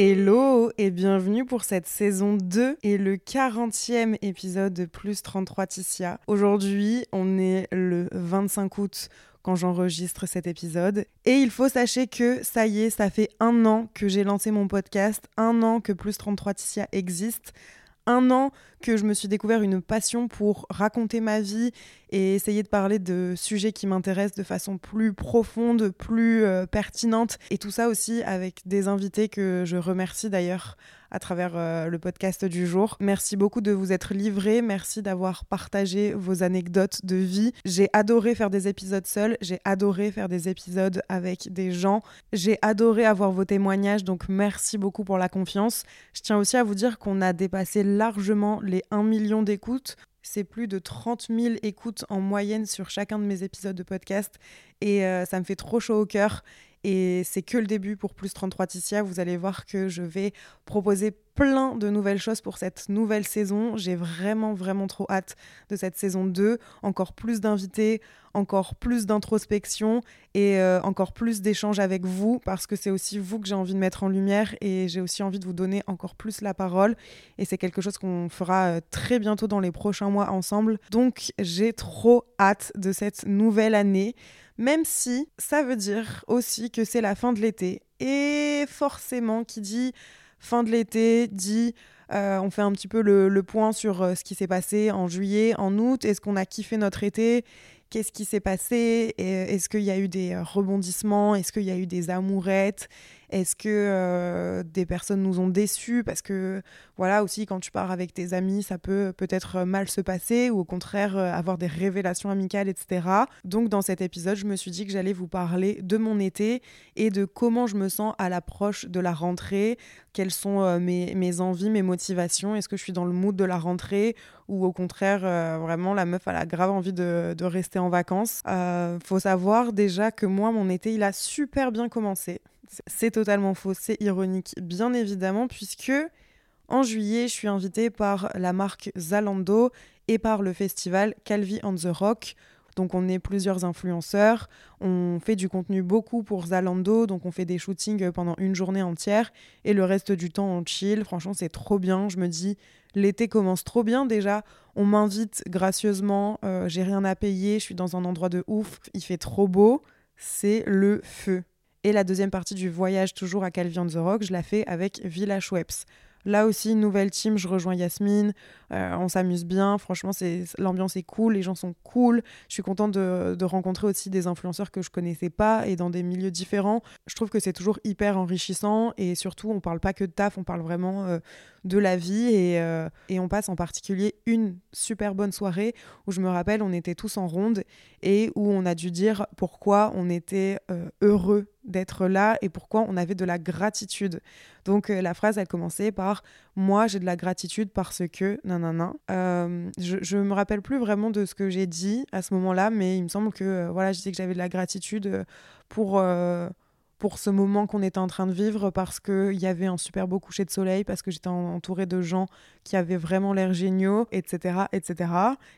Hello et bienvenue pour cette saison 2 et le 40e épisode de Plus 33 Ticia. Aujourd'hui, on est le 25 août quand j'enregistre cet épisode. Et il faut sachez que ça y est, ça fait un an que j'ai lancé mon podcast, un an que Plus 33 Ticia existe, un an que je me suis découvert une passion pour raconter ma vie et essayer de parler de sujets qui m'intéressent de façon plus profonde, plus euh, pertinente. Et tout ça aussi avec des invités que je remercie d'ailleurs à travers euh, le podcast du jour. Merci beaucoup de vous être livré, merci d'avoir partagé vos anecdotes de vie. J'ai adoré faire des épisodes seuls, j'ai adoré faire des épisodes avec des gens, j'ai adoré avoir vos témoignages, donc merci beaucoup pour la confiance. Je tiens aussi à vous dire qu'on a dépassé largement les 1 million d'écoutes. C'est plus de 30 000 écoutes en moyenne sur chacun de mes épisodes de podcast et euh, ça me fait trop chaud au cœur. Et c'est que le début pour Plus 33 Ticia. Vous allez voir que je vais proposer plein de nouvelles choses pour cette nouvelle saison. J'ai vraiment, vraiment trop hâte de cette saison 2. Encore plus d'invités, encore plus d'introspection et euh, encore plus d'échanges avec vous parce que c'est aussi vous que j'ai envie de mettre en lumière et j'ai aussi envie de vous donner encore plus la parole. Et c'est quelque chose qu'on fera euh, très bientôt dans les prochains mois ensemble. Donc j'ai trop hâte de cette nouvelle année même si ça veut dire aussi que c'est la fin de l'été. Et forcément, qui dit fin de l'été dit euh, on fait un petit peu le, point sur euh, ce qui s'est passé en juillet, en août. Est-ce qu'on a kiffé notre été? Qu'est-ce qui s'est passé? Est-ce qu'il y a eu des rebondissements? Est-ce qu'il y a eu des amourettes? Est-ce que euh, des personnes nous ont déçus Parce que, voilà, aussi, quand tu pars avec tes amis, ça peut peut-être mal se passer ou au contraire euh, avoir des révélations amicales, etc. Donc, dans cet épisode, je me suis dit que j'allais vous parler de mon été et de comment je me sens à l'approche de la rentrée, quelles sont euh, mes, mes, envies, mes motivations, est-ce que je suis dans le mood de la rentrée ou au contraire, vraiment, la meuf, elle a grave envie de, de rester en vacances? faut savoir déjà que moi, mon été, il a super bien commencé. C'est totalement faux, c'est ironique, bien évidemment, puisque en juillet, je suis invitée par la marque Zalando et par le festival Calvi on the Rock. Donc on est plusieurs influenceurs, on fait du contenu beaucoup pour Zalando, donc on fait des shootings pendant une journée entière et le reste du temps on chill. Franchement c'est trop bien, je me dis l'été commence trop bien déjà, on m'invite gracieusement, euh, j'ai rien à payer, je suis dans un endroit de ouf, il fait trop beau, c'est le feu. Et la deuxième partie du voyage, toujours à Calvi the Rock, je la fais avec Villa Schweppes. Là aussi, nouvelle team, je rejoins Yasmine, euh, on s'amuse bien, franchement, l'ambiance est cool, les gens sont cool. Je suis contente de, rencontrer aussi des influenceurs que je connaissais pas et dans des milieux différents. Je trouve que c'est toujours hyper enrichissant et surtout, on parle pas que de taf, on parle vraiment euh, de la vie euh, et, on passe en particulier une super bonne soirée où je me rappelle, on était tous en ronde et où on a dû dire pourquoi on était heureux d'être là et pourquoi on avait de la gratitude. Donc la phrase, elle commençait par Moi, j'ai de la gratitude parce que non Euh, je, je me rappelle plus vraiment de ce que j'ai dit à ce moment-là, mais il me semble que euh, voilà, je disais que j'avais de la gratitude euh, pour, euh, pour ce moment qu'on était en train de vivre, parce qu'il y avait un super beau coucher de soleil, parce que j'étais entourée de gens qui avaient vraiment l'air géniaux, etc., etc.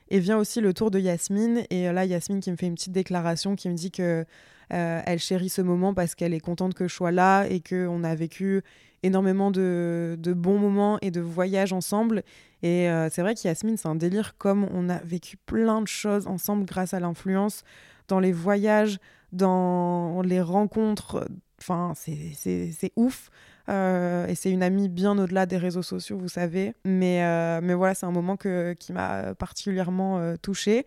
Et vient aussi le tour de Yasmine, et là, Yasmine qui me fait une petite déclaration qui me dit que elle chérit ce moment parce qu'elle est contente que je sois là et qu'on a vécu énormément de, de, bons moments et de voyages ensemble. Et euh, c'est vrai qu'Yasmine, c'est un délire comme on a vécu plein de choses ensemble grâce à l'influence dans les voyages, dans les rencontres. Enfin, c'est ouf. Euh, et c'est une amie bien au-delà des réseaux sociaux, vous savez. Mais, euh, mais voilà, c'est un moment que, qui m'a particulièrement touchée.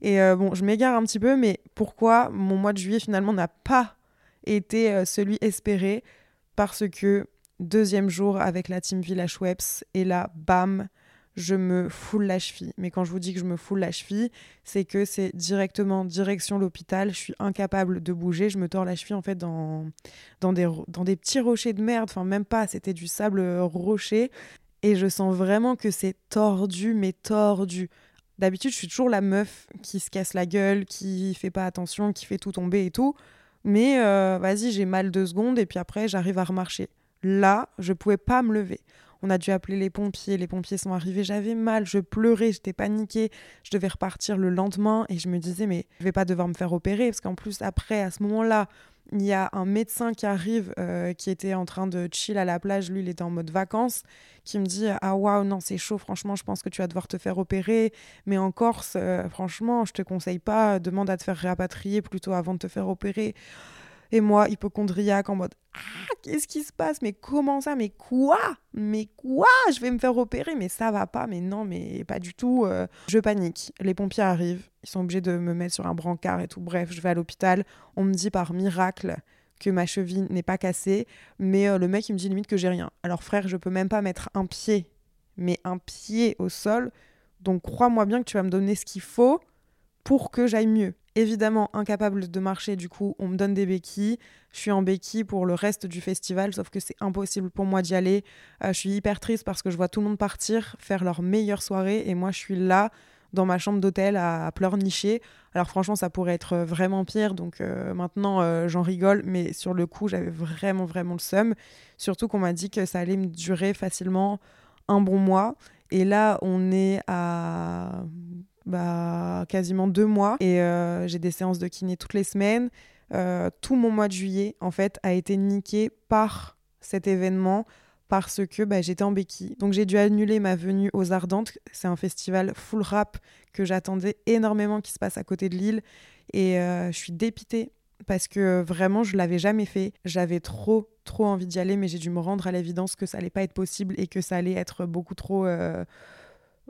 Et bon, je m'égare un petit peu, mais pourquoi mon mois de juillet finalement n'a pas été celui espéré? Parce que deuxième jour avec la team Village Webs, et là, bam, je me foule la cheville. Mais quand je vous dis que je me foule la cheville, c'est que c'est directement direction l'hôpital. Je suis incapable de bouger. Je me tords la cheville en fait dans, dans, des, dans des petits rochers de merde. Enfin, même pas, c'était du sable rocher. Et je sens vraiment que c'est tordu, mais tordu. D'habitude, je suis toujours la meuf qui se casse la gueule, qui fait pas attention, qui fait tout tomber et tout. Mais euh, vas-y, j'ai mal deux secondes et puis après, j'arrive à remarcher. Là, je pouvais pas me lever. On a dû appeler les pompiers, les pompiers sont arrivés, j'avais mal, je pleurais, j'étais paniquée, je devais repartir le lendemain et je me disais mais je vais pas devoir me faire opérer parce qu'en plus après à ce moment-là, il y a un médecin qui arrive euh, qui était en train de chill à la plage, lui il était en mode vacances, qui me dit ah waouh non c'est chaud franchement je pense que tu vas devoir te faire opérer, mais en Corse euh, franchement je te conseille pas, demande à te faire réapatrier plutôt avant de te faire opérer. Et moi, hypochondriaque, en mode Ah, qu'est-ce qui se passe? Mais comment ça? Mais quoi? Mais quoi? Je vais me faire opérer Mais ça va pas Mais non, mais pas du tout. Euh. Je panique. Les pompiers arrivent. Ils sont obligés de me mettre sur un brancard et tout. Bref, je vais à l'hôpital. On me dit par miracle que ma cheville n'est pas cassée. Mais euh, le mec, il me dit limite que j'ai rien. Alors, frère, je peux même pas mettre un pied, mais un pied au sol. Donc, crois-moi bien que tu vas me donner ce qu'il faut pour que j'aille mieux. Évidemment, incapable de marcher, du coup, on me donne des béquilles. Je suis en béquille pour le reste du festival, sauf que c'est impossible pour moi d'y aller. Euh, je suis hyper triste parce que je vois tout le monde partir, faire leur meilleure soirée, et moi, je suis là, dans ma chambre d'hôtel, à, pleurnicher. Alors, franchement, ça pourrait être vraiment pire, donc euh, maintenant, euh, j'en rigole, mais sur le coup, j'avais vraiment, vraiment le seum. Surtout qu'on m'a dit que ça allait me durer facilement un bon mois. Et là, on est à bah, quasiment deux mois et euh, j'ai des séances de kiné toutes les semaines. Euh, tout mon mois de juillet, en fait, a été niqué par cet événement parce que bah, j'étais en béquille. Donc j'ai dû annuler ma venue aux Ardentes. C'est un festival full rap que j'attendais énormément qui se passe à côté de Lille. Et euh, je suis dépitée parce que vraiment je l'avais jamais fait. J'avais trop trop envie d'y aller, mais j'ai dû me rendre à l'évidence que ça allait pas être possible et que ça allait être beaucoup trop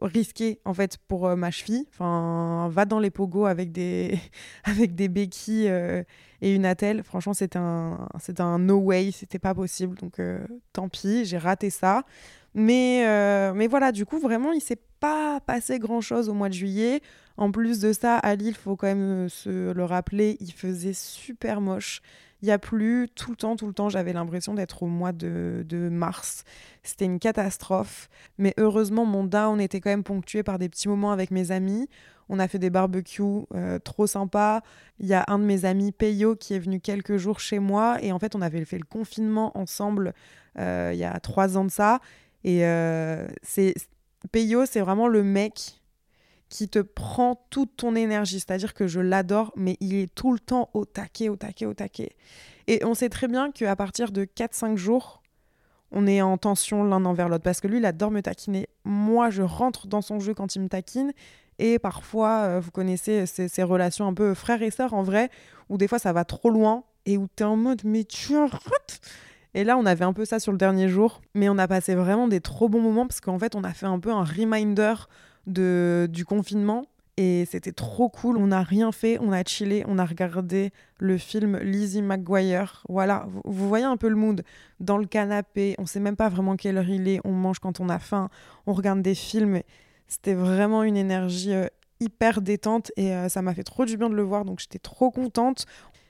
risqué en fait pour euh, ma cheville. Enfin, va dans les pogos avec des avec des béquilles euh, et une attelle. Franchement, c'était un c'était un no way, c'était pas possible. Donc euh, tant pis, j'ai raté ça. Mais mais voilà, du coup vraiment, il s'est pas passé grand chose au mois de juillet. En plus de ça, à Lille, faut quand même se le rappeler, il faisait super moche. Il y a plu tout le temps, tout le temps. J'avais l'impression d'être au mois de, mars. C'était une catastrophe. Mais heureusement, mon down était quand même ponctué par des petits moments avec mes amis. On a fait des barbecues euh, trop sympas. Il y a un de mes amis, Peyo, qui est venu quelques jours chez moi. Et en fait, on avait fait le confinement ensemble euh, il y a trois ans de ça. Et euh, c'est Peyo, c'est vraiment le mec qui te prend toute ton énergie. C'est-à-dire que je l'adore, mais il est tout le temps au taquet, au taquet, au taquet. Et on sait très bien qu'à partir de 4-5 jours, on est en tension l'un envers l'autre. Parce que lui, il adore me taquiner. Moi, je rentre dans son jeu quand il me taquine. Et parfois, euh, vous connaissez ces, relations un peu frères et sœurs en vrai, où des fois ça va trop loin et où tu es en mode mais tu arrêtes et là, on avait un peu ça sur le dernier jour, mais on a passé vraiment des trop bons moments parce qu'en fait, on a fait un peu un reminder de, du confinement et c'était trop cool. On n'a rien fait, on a chillé, on a regardé le film Lizzie McGuire. Voilà, vous, voyez un peu le mood. Dans le canapé, on sait même pas vraiment quelle heure il est, on mange quand on a faim, on regarde des films. C'était vraiment une énergie euh, hyper détente et euh, ça m'a fait trop du bien de le voir, donc j'étais trop contente.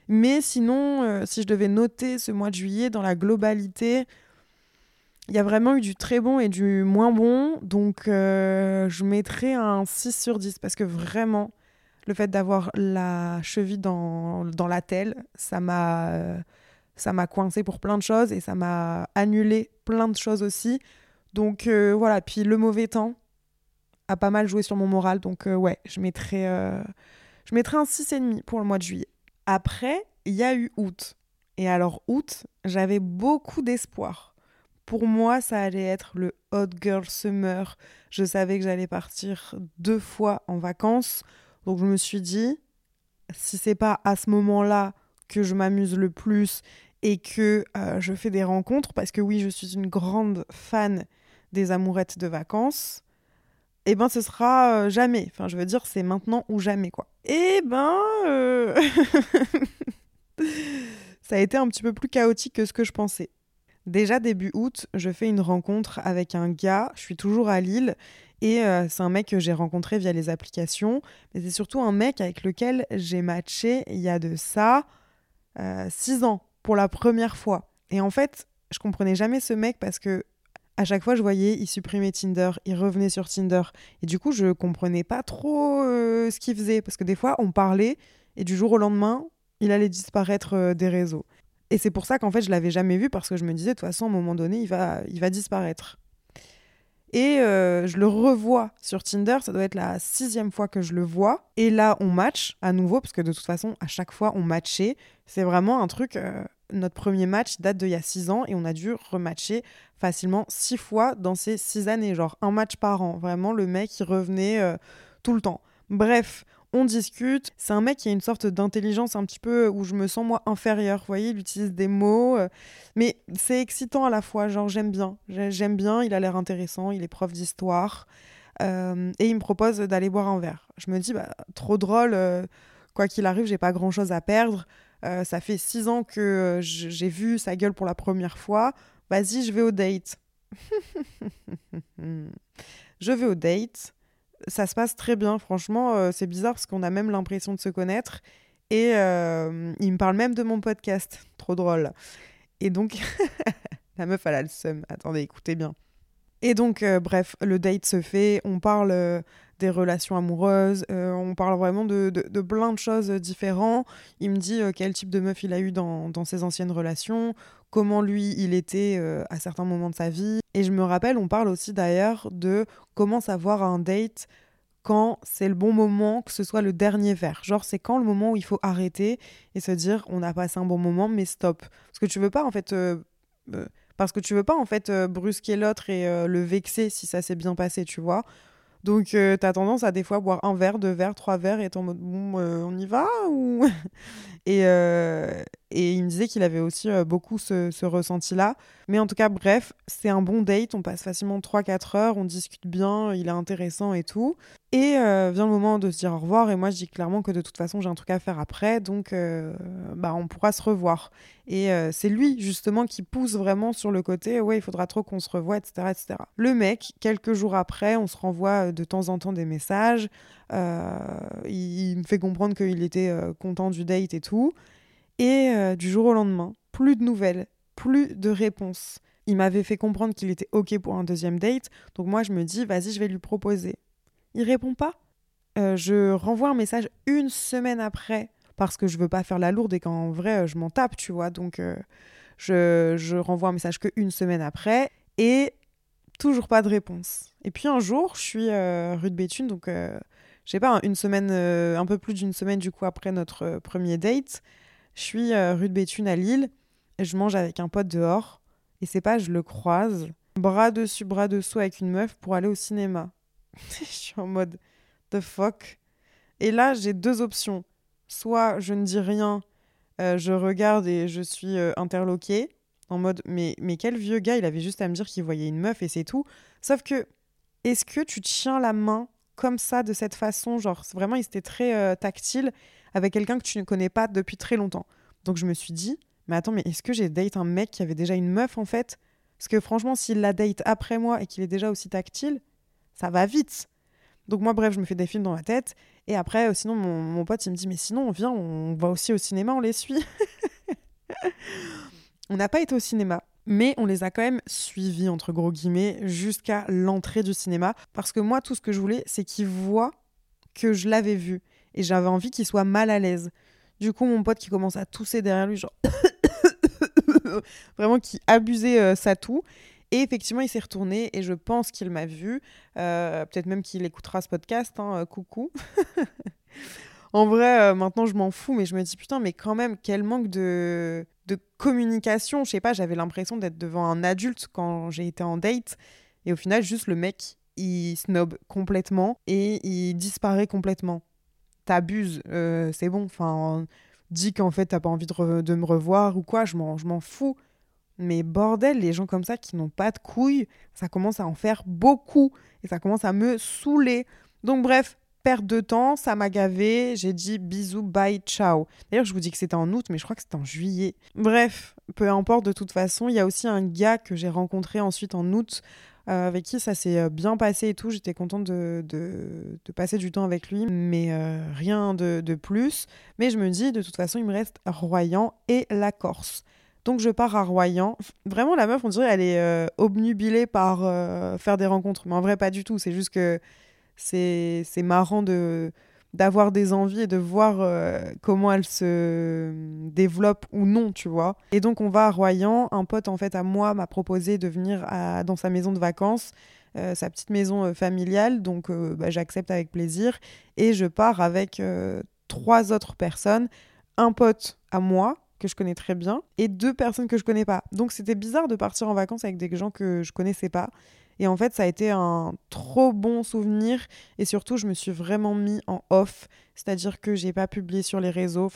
Mais sinon, euh, si je devais noter ce mois de juillet dans la globalité, il y a vraiment eu du très bon et du moins bon. Donc, euh, je mettrais un 6 sur 10 parce que vraiment, le fait d'avoir la cheville dans, dans la telle, ça m'a euh, ça m'a coincé pour plein de choses et ça m'a annulé plein de choses aussi. Donc, euh, voilà. Puis le mauvais temps a pas mal joué sur mon moral. Donc, ouais, je mettrais, je mettrais un 6,5 pour le mois de juillet. Après, il y a eu août. Et alors, août, j'avais beaucoup d'espoir pour moi, ça allait être le Hot Girl Summer. Je savais que j'allais partir deux fois en vacances. Donc je me suis dit, si c'est pas à ce moment-là que je m'amuse le plus et que euh, je fais des rencontres, parce que oui, je suis une grande fan des amourettes de vacances, eh ben ce sera euh, jamais. Enfin, je veux dire, c'est maintenant ou jamais, quoi. Eh ben... Euh, ça a été un petit peu plus chaotique que ce que je pensais. Déjà début août, je fais une rencontre avec un gars, je suis toujours à Lille, et euh, c'est un mec que j'ai rencontré via les applications, mais c'est surtout un mec avec lequel j'ai matché il y a de ça euh, six ans, pour la première fois. Et en fait, je comprenais jamais ce mec parce que à chaque fois, je voyais, il supprimait Tinder, il revenait sur Tinder. Et du coup, je comprenais pas trop euh, ce qu'il faisait. Parce que des fois, on parlait et du jour au lendemain, il allait disparaître des réseaux. Et c'est pour ça qu'en fait, je l'avais jamais vu parce que je me disais, de toute façon, à un moment donné, il va, il va disparaître. Et euh, je le revois sur Tinder, ça doit être la sixième fois que je le vois. Et là, on match à nouveau, parce que de toute façon, à chaque fois, on matchait. C'est vraiment un truc notre premier match date d'il y a six ans et on a dû rematcher facilement six fois dans ces six années, genre un match par an. Vraiment, le mec, il revenait euh, tout le temps. Bref, on discute. C'est un mec qui a une sorte d'intelligence un petit peu où je me sens moi inférieure. Vous voyez, il utilise des mots, euh, mais c'est excitant à la fois. Genre, j'aime bien. J'aime bien, il a l'air intéressant, il est prof d'histoire. Euh, et il me propose d'aller boire un verre. Je me dis, bah, trop drôle, quoi qu'il arrive, j'ai pas grand chose à perdre. Euh, ça fait six ans que euh, j'ai vu sa gueule pour la première fois. Vas-y, je vais au date. je vais au date. Ça se passe très bien, franchement. Euh, c'est bizarre parce qu'on a même l'impression de se connaître. Et il me parle même de mon podcast. Trop drôle. Et donc, la meuf, elle a le seum. Attendez, écoutez bien. Et donc, bref, le date se fait. On parle des relations amoureuses, euh, on parle vraiment de, de, plein de choses différentes. Il me dit euh, quel type de meuf il a eu dans, dans ses anciennes relations, comment lui il était euh, à certains moments de sa vie. Et je me rappelle, on parle aussi d'ailleurs de comment savoir un date quand c'est le bon moment, que ce soit le dernier verre. Genre, c'est quand le moment où il faut arrêter et se dire on a passé un bon moment, mais stop. Parce que tu veux pas en fait. Parce que tu veux pas en fait brusquer l'autre et le vexer si ça s'est bien passé, tu vois. Donc, euh, tu as tendance à des fois boire un verre, deux verres, trois verres et en mode bon, euh, on y va ou... et, euh, et il me disait qu'il avait aussi beaucoup ce, ce ressenti-là. Mais en tout cas, bref, c'est un bon date. On passe facilement 3-4 heures, on discute bien, il est intéressant et tout. Et vient le moment de se dire au revoir. Et moi, je dis clairement que de toute façon, j'ai un truc à faire après. Donc, bah, on pourra se revoir. Et c'est lui, justement, qui pousse vraiment sur le côté ouais, il faudra trop qu'on se revoie, etc., etc. Le mec, quelques jours après, on se renvoie de temps en temps des messages. Euh, il, me fait comprendre qu'il était euh, content du date et tout. Et euh, du jour au lendemain, plus de nouvelles, plus de réponses. Il m'avait fait comprendre qu'il était OK pour un deuxième date. Donc moi, je me dis, vas-y, je vais lui proposer. Il répond pas. je renvoie un message une semaine après parce que je veux pas faire la lourde et qu'en vrai, je m'en tape, tu vois. Donc je, je renvoie un message que une semaine après. Et toujours pas de réponse. Et puis un jour, je suis euh, rue de Béthune, donc euh, je sais pas, une semaine, euh, un peu plus d'une semaine du coup après notre premier date, je suis rue de Béthune à Lille et je mange avec un pote dehors. Et c'est pas, je le croise, bras dessus, bras dessous avec une meuf pour aller au cinéma. je suis en mode the fuck? Et là, j'ai deux options. Soit je ne dis rien, je regarde et je suis interloquée en mode mais, mais quel vieux gars, il avait juste à me dire qu'il voyait une meuf et c'est tout. Sauf que, est-ce que tu tiens la main comme ça, de cette façon? Genre, vraiment, il était très euh, tactile avec quelqu'un que tu ne connais pas depuis très longtemps. Donc je me suis dit, mais attends, mais est-ce que j'ai date un mec qui avait déjà une meuf en fait? Parce que franchement, s'il la date après moi et qu'il est déjà aussi tactile, ça va vite. Donc moi, bref, je me fais des films dans ma tête. Et après, euh, sinon, mon, mon pote, il me dit, mais sinon, on vient, on va aussi au cinéma, on les suit. On n'a pas été au cinéma, mais on les a quand même suivis, entre gros guillemets, jusqu'à l'entrée du cinéma. Parce que moi, tout ce que je voulais, c'est qu'ils voient que je l'avais vu. Et j'avais envie qu'il soit mal à l'aise. Du coup, mon pote qui commence à tousser derrière lui, genre. Vraiment qui abusait euh, sa toux. Et effectivement, il s'est retourné et je pense qu'il m'a vu. Euh, peut-être même qu'il écoutera ce podcast. Hein, euh, coucou. en vrai, maintenant, je m'en fous, mais je me dis putain, mais quand même, quel manque de de communication. Je sais pas, j'avais l'impression d'être devant un adulte quand j'ai été en date. Et au final, juste le mec, il snob complètement et il disparaît complètement. T'abuses, euh, c'est bon. Enfin, dis qu'en fait, t'as pas envie de, me revoir ou quoi, je m'en fous. Mais bordel, les gens comme ça qui n'ont pas de couilles, ça commence à en faire beaucoup. Et ça commence à me saouler. Donc bref, perte de temps, ça m'a gavé. J'ai dit bisous, bye, ciao. D'ailleurs, je vous dis que c'était en août, mais je crois que c'était en juillet. Bref, peu importe de toute façon. Il y a aussi un gars que j'ai rencontré ensuite en août. Euh, avec qui ça s'est euh, bien passé et tout. J'étais contente de, de, passer du temps avec lui, mais euh, rien de, de, plus. Mais je me dis, de toute façon, il me reste Royan et la Corse. Donc je pars à Royan. Vraiment, la meuf, on dirait, elle est obnubilée par faire des rencontres. Mais en vrai, pas du tout. C'est juste que c'est marrant de d'avoir des envies et de voir euh, comment elles se développent ou non, tu vois. Et donc on va à Royan, un pote en fait à moi m'a proposé de venir dans sa maison de vacances, euh, sa petite maison euh, familiale, donc bah, j'accepte avec plaisir et je pars avec trois autres personnes, un pote à moi que je connais très bien et deux personnes que je connais pas. Donc c'était bizarre de partir en vacances avec des gens que je connaissais pas. Et en fait, ça a été un trop bon souvenir. Et surtout, je me suis vraiment mis en off. C'est-à-dire que j'ai pas publié sur les réseaux.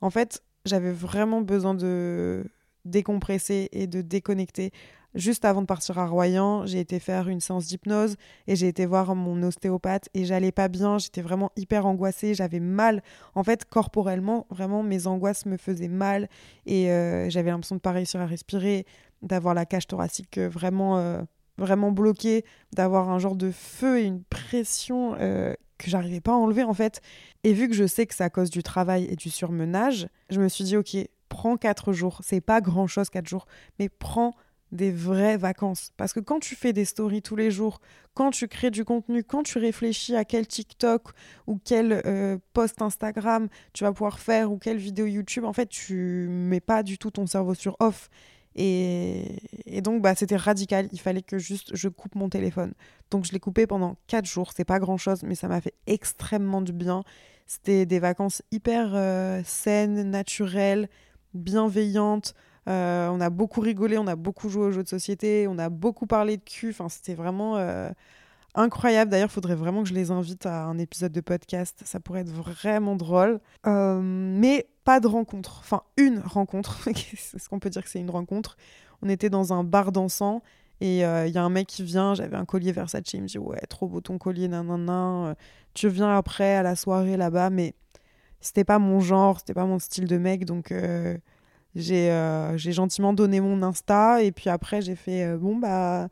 En fait, j'avais vraiment besoin de décompresser et de déconnecter. Juste avant de partir à Royan, j'ai été faire une séance d'hypnose et j'ai été voir mon ostéopathe et j'allais pas bien, j'étais vraiment hyper angoissée, j'avais mal. En fait, corporellement, vraiment, mes angoisses me faisaient mal et euh, j'avais l'impression de pas réussir à respirer, d'avoir la cage thoracique euh, vraiment euh, vraiment bloqué, d'avoir un genre de feu et une pression euh, que j'arrivais pas à enlever en fait. Et vu que je sais que c'est à cause du travail et du surmenage, je me suis dit ok, prends quatre jours. C'est pas grand chose quatre jours, mais prends des vraies vacances. Parce que quand tu fais des stories tous les jours, quand tu crées du contenu, quand tu réfléchis à quel TikTok ou quel euh, post Instagram tu vas pouvoir faire ou quelle vidéo YouTube, en fait, tu mets pas du tout ton cerveau sur off. Et, donc, bah, c'était radical. Il fallait que juste je coupe mon téléphone. Donc, je l'ai coupé pendant 4 jours. C'est pas grand chose, mais ça m'a fait extrêmement du bien. C'était des vacances hyper euh, saines, naturelles, bienveillantes. Euh, on a beaucoup rigolé, on a beaucoup joué aux jeux de société, on a beaucoup parlé de cul. Enfin, c'était vraiment euh, incroyable. D'ailleurs, il faudrait vraiment que je les invite à un épisode de podcast. Ça pourrait être vraiment drôle. mais pas de rencontre, enfin une rencontre, est-ce qu'on peut dire que c'est une rencontre? On était dans un bar dansant et euh, il y a un mec qui vient, j'avais un collier Versace, il me dit ouais trop beau ton collier, nanana, euh, tu viens après à la soirée là-bas, mais c'était pas mon genre, c'était pas mon style de mec, donc euh, j'ai gentiment donné mon Insta. Et puis après j'ai fait bon bah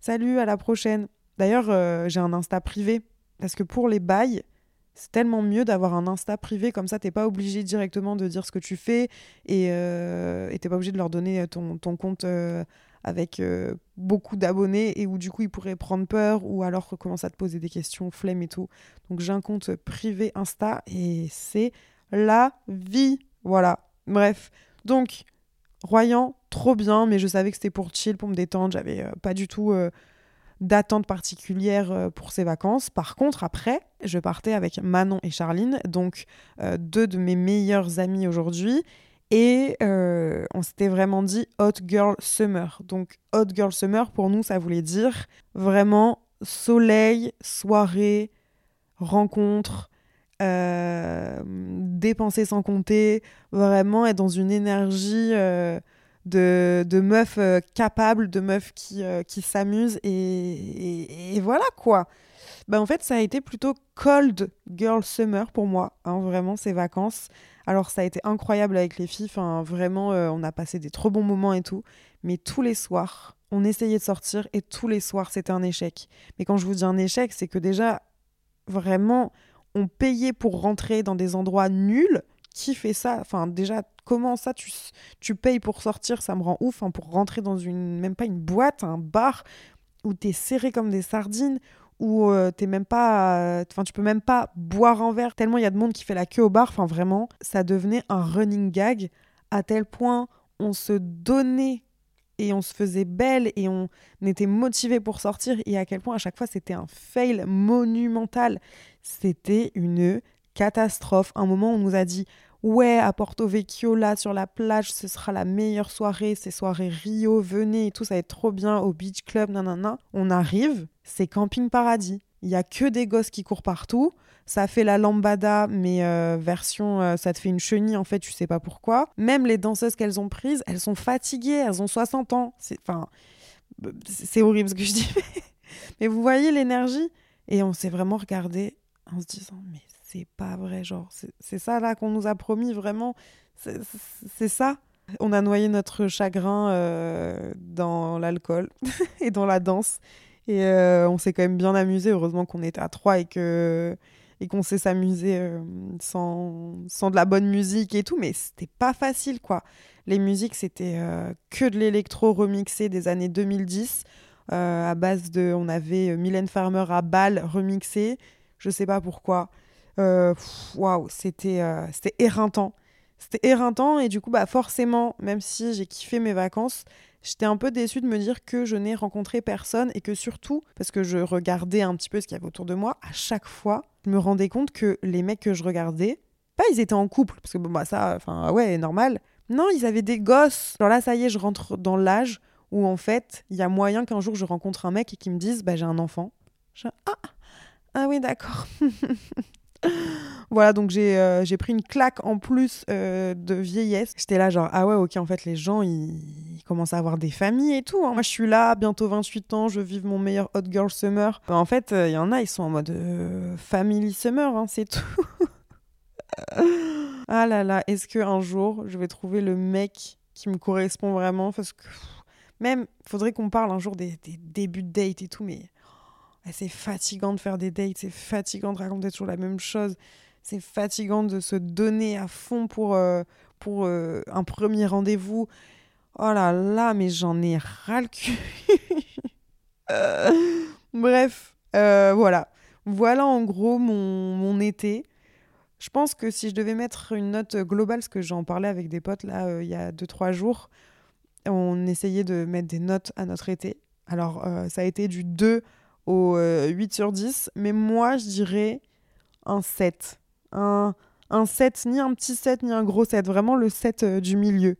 salut à la prochaine. D'ailleurs j'ai un Insta privé parce que pour les bails c'est tellement mieux d'avoir un Insta privé comme ça, t'es pas obligé directement de dire ce que tu fais et euh, t'es pas obligé de leur donner ton, ton compte euh, avec euh, beaucoup d'abonnés et où du coup ils pourraient prendre peur ou alors commencer à te poser des questions, flemme et tout. Donc j'ai un compte privé Insta et c'est la vie. Voilà. Bref. Donc, Royan, trop bien, mais je savais que c'était pour chill, pour me détendre. J'avais pas du tout d'attente particulière euh, pour ces vacances. Par contre, après, je partais avec Manon et Charline, donc euh, deux de mes meilleures amies aujourd'hui. Et euh, on s'était vraiment dit Hot Girl Summer. Donc Hot Girl Summer, pour nous, ça voulait dire vraiment soleil, soirée, rencontre, dépenser sans compter, vraiment être dans une énergie de, meufs euh, capables, de meufs qui, euh, qui s'amusent. Et, et, voilà quoi. Ben, en fait, ça a été plutôt cold girl summer pour moi, hein, vraiment, ces vacances. Alors, ça a été incroyable avec les filles. Enfin, vraiment, euh, on a passé des trop bons moments et tout. Mais tous les soirs, on essayait de sortir et tous les soirs, c'était un échec. Mais quand je vous dis un échec, c'est que déjà, vraiment, on payait pour rentrer dans des endroits nuls qui fait ça? Enfin, déjà, comment ça, tu, tu payes pour sortir? Ça me rend ouf. Hein, pour rentrer dans une, même pas une boîte, un bar où t'es serré comme des sardines, où euh, t'es même pas. Enfin, tu peux même pas boire un verre, tellement il y a de monde qui fait la queue au bar. Enfin, vraiment, ça devenait un running gag à tel point on se donnait et on se faisait belle et on était motivé pour sortir et à quel point à chaque fois c'était un fail monumental. C'était une catastrophe. Un moment, on nous a dit Ouais, à Porto Vecchio, là, sur la plage, ce sera la meilleure soirée, ces soirées Rio, venez et tout, ça va être trop bien au beach club, nanana. On arrive, c'est camping paradis. Il y a que des gosses qui courent partout. Ça fait la lambada, mais euh, version, euh, ça te fait une chenille en fait, tu sais pas pourquoi. Même les danseuses qu'elles ont prises, elles sont fatiguées, elles ont 60 ans. Enfin, c'est horrible ce que je dis, mais vous voyez l'énergie. Et on s'est vraiment regardé en se disant mais c'est pas vrai, genre c'est ça là qu'on nous a promis vraiment, c'est ça. On a noyé notre chagrin euh, dans l'alcool et dans la danse et euh, on s'est quand même bien amusé. Heureusement qu'on était à trois et que et qu'on sait s'amuser euh, sans, sans de la bonne musique et tout, mais c'était pas facile quoi. Les musiques c'était que de l'électro remixé des années 2010 à base de, on avait Mylène Farmer à balle remixé, je sais pas pourquoi. Euh, waouh, c'était euh, c'était éreintant. C'était éreintant et du coup, bah forcément, même si j'ai kiffé mes vacances, j'étais un peu déçue de me dire que je n'ai rencontré personne et que surtout, parce que je regardais un petit peu ce qu'il y avait autour de moi, à chaque fois, je me rendais compte que les mecs que je regardais, pas ils étaient en couple, parce que bah ça, enfin ouais, normal. Non, ils avaient des gosses. Alors là, ça y est, je rentre dans l'âge où en fait, il y a moyen qu'un jour je rencontre un mec et qu'il me dise, bah j'ai un enfant. ah, ah oui, d'accord. voilà, donc euh, j'ai pris une claque en plus euh, de vieillesse. J'étais là, genre, ah ouais, ok, en fait, les gens, ils, commencent à avoir des familles et tout. Hein. Moi, je suis là, bientôt 28 ans, je vis mon meilleur hot girl summer. en fait, euh, il y en a, ils sont en mode family summer, hein, c'est tout. ah là là, est-ce qu'un jour, je vais trouver le mec qui me correspond vraiment? Parce que même, faudrait qu'on parle un jour des, des débuts de date et tout, mais c'est fatigant de faire des dates, c'est fatigant de raconter toujours la même chose, c'est fatigant de se donner à fond pour, euh, pour euh, un premier rendez-vous. Oh là là, mais j'en ai ras le cul. Bref, euh, voilà. Voilà en gros mon, mon, été. Je pense que si je devais mettre une note globale, parce que j'en parlais avec des potes là il y a 2-3 jours, on essayait de mettre des notes à notre été. Alors ça a été du 2 au 8 euh, sur 10. Mais moi, je dirais un 7. Un, un 7, ni un petit 7, ni un gros 7. Vraiment le 7 euh, du milieu.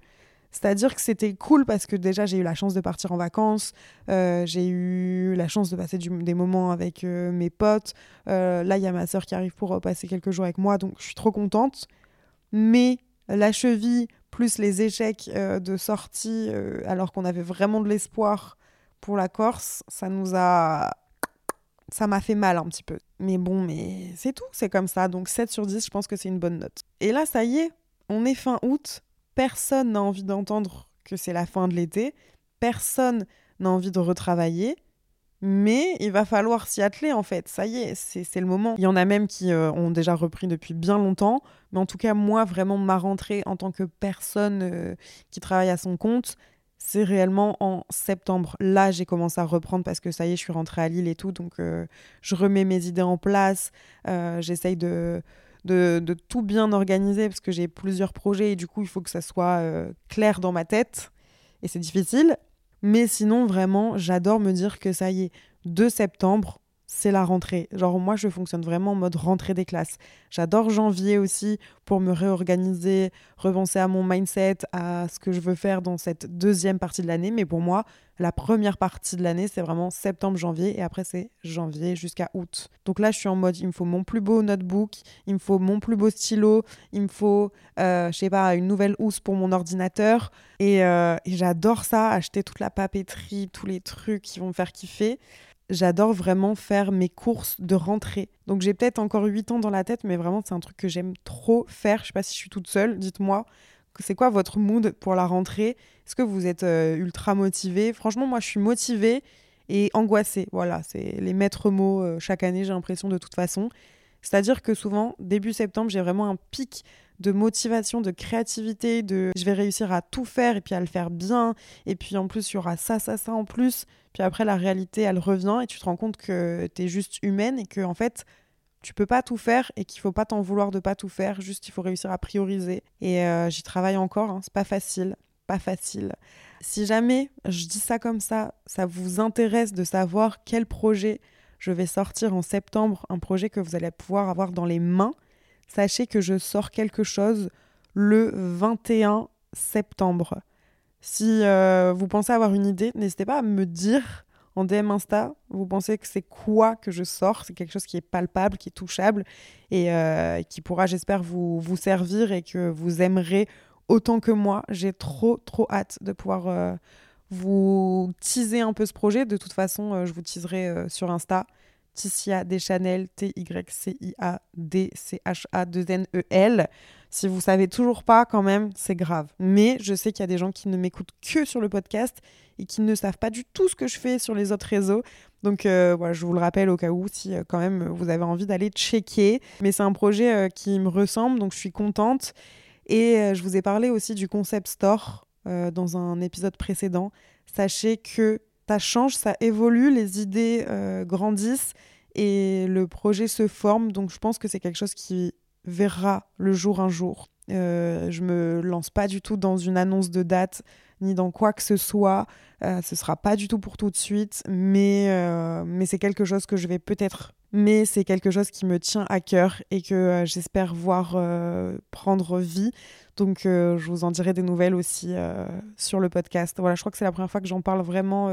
C'est-à-dire que c'était cool parce que déjà j'ai eu la chance de partir en vacances, euh, j'ai eu la chance de passer des moments avec mes potes. là, il y a ma soeur qui arrive pour passer quelques jours avec moi, donc je suis trop contente. Mais la cheville, plus les échecs de sortie, alors qu'on avait vraiment de l'espoir pour la Corse, ça nous a ça m'a fait mal un petit peu. Mais bon, mais c'est tout, c'est comme ça. Donc 7 sur 10, je pense que c'est une bonne note. Et là, ça y est, on est fin août. Personne n'a envie d'entendre que c'est la fin de l'été. Personne n'a envie de retravailler. Mais il va falloir s'y atteler en fait. Ça y est, c'est le moment. Il y en a même qui euh, ont déjà repris depuis bien longtemps. Mais en tout cas, moi, vraiment, ma rentrée en tant que personne euh, qui travaille à son compte, c'est réellement en septembre. Là, j'ai commencé à reprendre parce que ça y est, je suis rentrée à Lille et tout. Donc, euh, je remets mes idées en place. Euh, j'essaye de, de, tout bien organiser parce que j'ai plusieurs projets et du coup, il faut que ça soit euh, clair dans ma tête. Et c'est difficile. Mais sinon, vraiment, j'adore me dire que ça y est, 2 septembre, c'est la rentrée. Genre moi je fonctionne vraiment en mode rentrée des classes. J'adore janvier aussi pour me réorganiser, repenser à mon mindset, à ce que je veux faire dans cette deuxième partie de l'année. Mais pour moi, la première partie de l'année, c'est vraiment septembre-janvier et après c'est janvier jusqu'à août. Donc là, je suis en mode, il me faut mon plus beau notebook, il me faut mon plus beau stylo, il me faut, euh, je sais pas, une nouvelle housse pour mon ordinateur. Et, euh, et j'adore ça, acheter toute la papeterie, tous les trucs qui vont me faire kiffer j'adore vraiment faire mes courses de rentrée. Donc j'ai peut-être encore 8 ans dans la tête, mais vraiment c'est un truc que j'aime trop faire. Je sais pas si je suis toute seule, dites-moi. C'est quoi votre mood pour la rentrée? Est-ce que vous êtes euh, ultra motivé Franchement, moi je suis motivée et angoissée. Voilà, c'est les maîtres mots euh, chaque année, j'ai l'impression de toute façon. C'est-à-dire que souvent, début septembre, j'ai vraiment un pic de motivation, de créativité, de je vais réussir à tout faire et puis à le faire bien. Et puis en plus, il y aura ça, ça, ça en plus. Puis après, la réalité, elle revient et tu te rends compte que tu es juste humaine et que en fait, tu peux pas tout faire et qu'il faut pas t'en vouloir de pas tout faire. Juste, il faut réussir à prioriser. Et euh, j'y travaille encore. Hein. C'est pas facile. Pas facile. Si jamais je dis ça comme ça, ça vous intéresse de savoir quel projet je vais sortir en septembre, un projet que vous allez pouvoir avoir dans les mains sachez que je sors quelque chose le 21 septembre. Si euh, vous pensez avoir une idée, n'hésitez pas à me dire en DM Insta, vous pensez que c'est quoi que je sors C'est quelque chose qui est palpable, qui est touchable et euh, qui pourra, j'espère, vous, vous servir et que vous aimerez autant que moi. J'ai trop, trop hâte de pouvoir euh, vous teaser un peu ce projet. De toute façon, je vous teaserai sur Insta. Ticia Deschanel, T-Y-C-I-A-D-C-H-A-2-N-E-L. Si vous savez toujours pas, quand même, c'est grave. Mais je sais qu'il y a des gens qui ne m'écoutent que sur le podcast et qui ne savent pas du tout ce que je fais sur les autres réseaux. Donc euh, voilà, je vous le rappelle au cas où, si euh, quand même vous avez envie d'aller checker. Mais c'est un projet euh, qui me ressemble, donc je suis contente. Et je vous ai parlé aussi du concept store dans un épisode précédent. Sachez que ça change, ça évolue, les idées grandissent et le projet se forme. Donc je pense que c'est quelque chose qui verra le jour un jour. Euh, je me lance pas du tout dans une annonce de date ni dans quoi que ce soit. Euh, ce sera pas du tout pour tout de suite, mais, euh, mais c'est quelque chose que je vais peut-être. Mais c'est quelque chose qui me tient à cœur et que euh, j'espère voir prendre vie. Donc je vous en dirai des nouvelles aussi sur le podcast. Voilà, je crois que c'est la première fois que j'en parle vraiment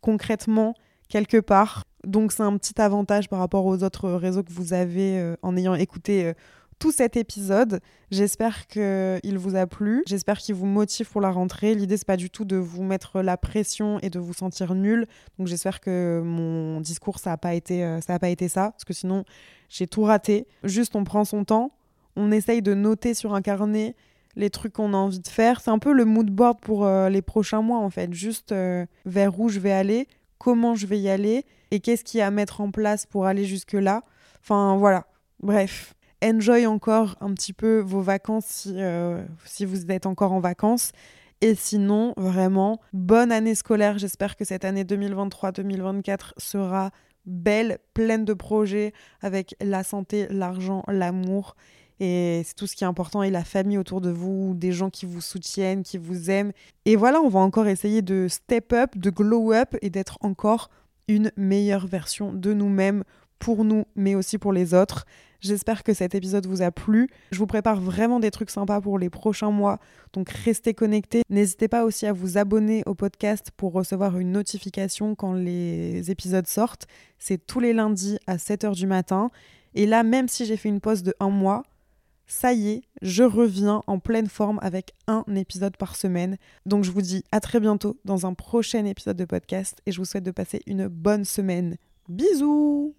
concrètement quelque part. Donc c'est un petit avantage par rapport aux autres réseaux que vous avez en ayant écouté tout cet épisode. J'espère qu'il vous a plu. J'espère qu'il vous motive pour la rentrée. L'idée, c'est pas du tout de vous mettre la pression et de vous sentir nul. Donc j'espère que mon discours, ça n'a pas, été, euh, ça pas été ça. Parce que sinon, j'ai tout raté. Juste, on prend son temps. On essaye de noter sur un carnet les trucs qu'on a envie de faire. C'est un peu le mood board pour euh, les prochains mois, en fait. Juste euh, vers où je vais aller, comment je vais y aller et qu'est-ce qu'il y a à mettre en place pour aller jusque-là. Enfin, voilà. Bref, enjoy encore un petit peu vos vacances si, euh, si vous êtes encore en vacances. Et sinon, vraiment, bonne année scolaire. J'espère que cette année 2023-2024 sera belle, pleine de projets avec la santé, l'argent, l'amour. Et c'est tout ce qui est important et la famille autour de vous, des gens qui vous soutiennent, qui vous aiment. Et voilà, on va encore essayer de step up, de glow up et d'être encore une meilleure version de nous-mêmes pour nous, mais aussi pour les autres. J'espère que cet épisode vous a plu. Je vous prépare vraiment des trucs sympas pour les prochains mois, donc restez connectés. N'hésitez pas aussi à vous abonner au podcast pour recevoir une notification quand les épisodes sortent. C'est tous les lundis à 7h du matin. Et là, même si j'ai fait une pause de un mois, ça y est, je reviens en pleine forme avec un épisode par semaine. Donc je vous dis à très bientôt dans un prochain épisode de podcast et je vous souhaite de passer une bonne semaine. Bisous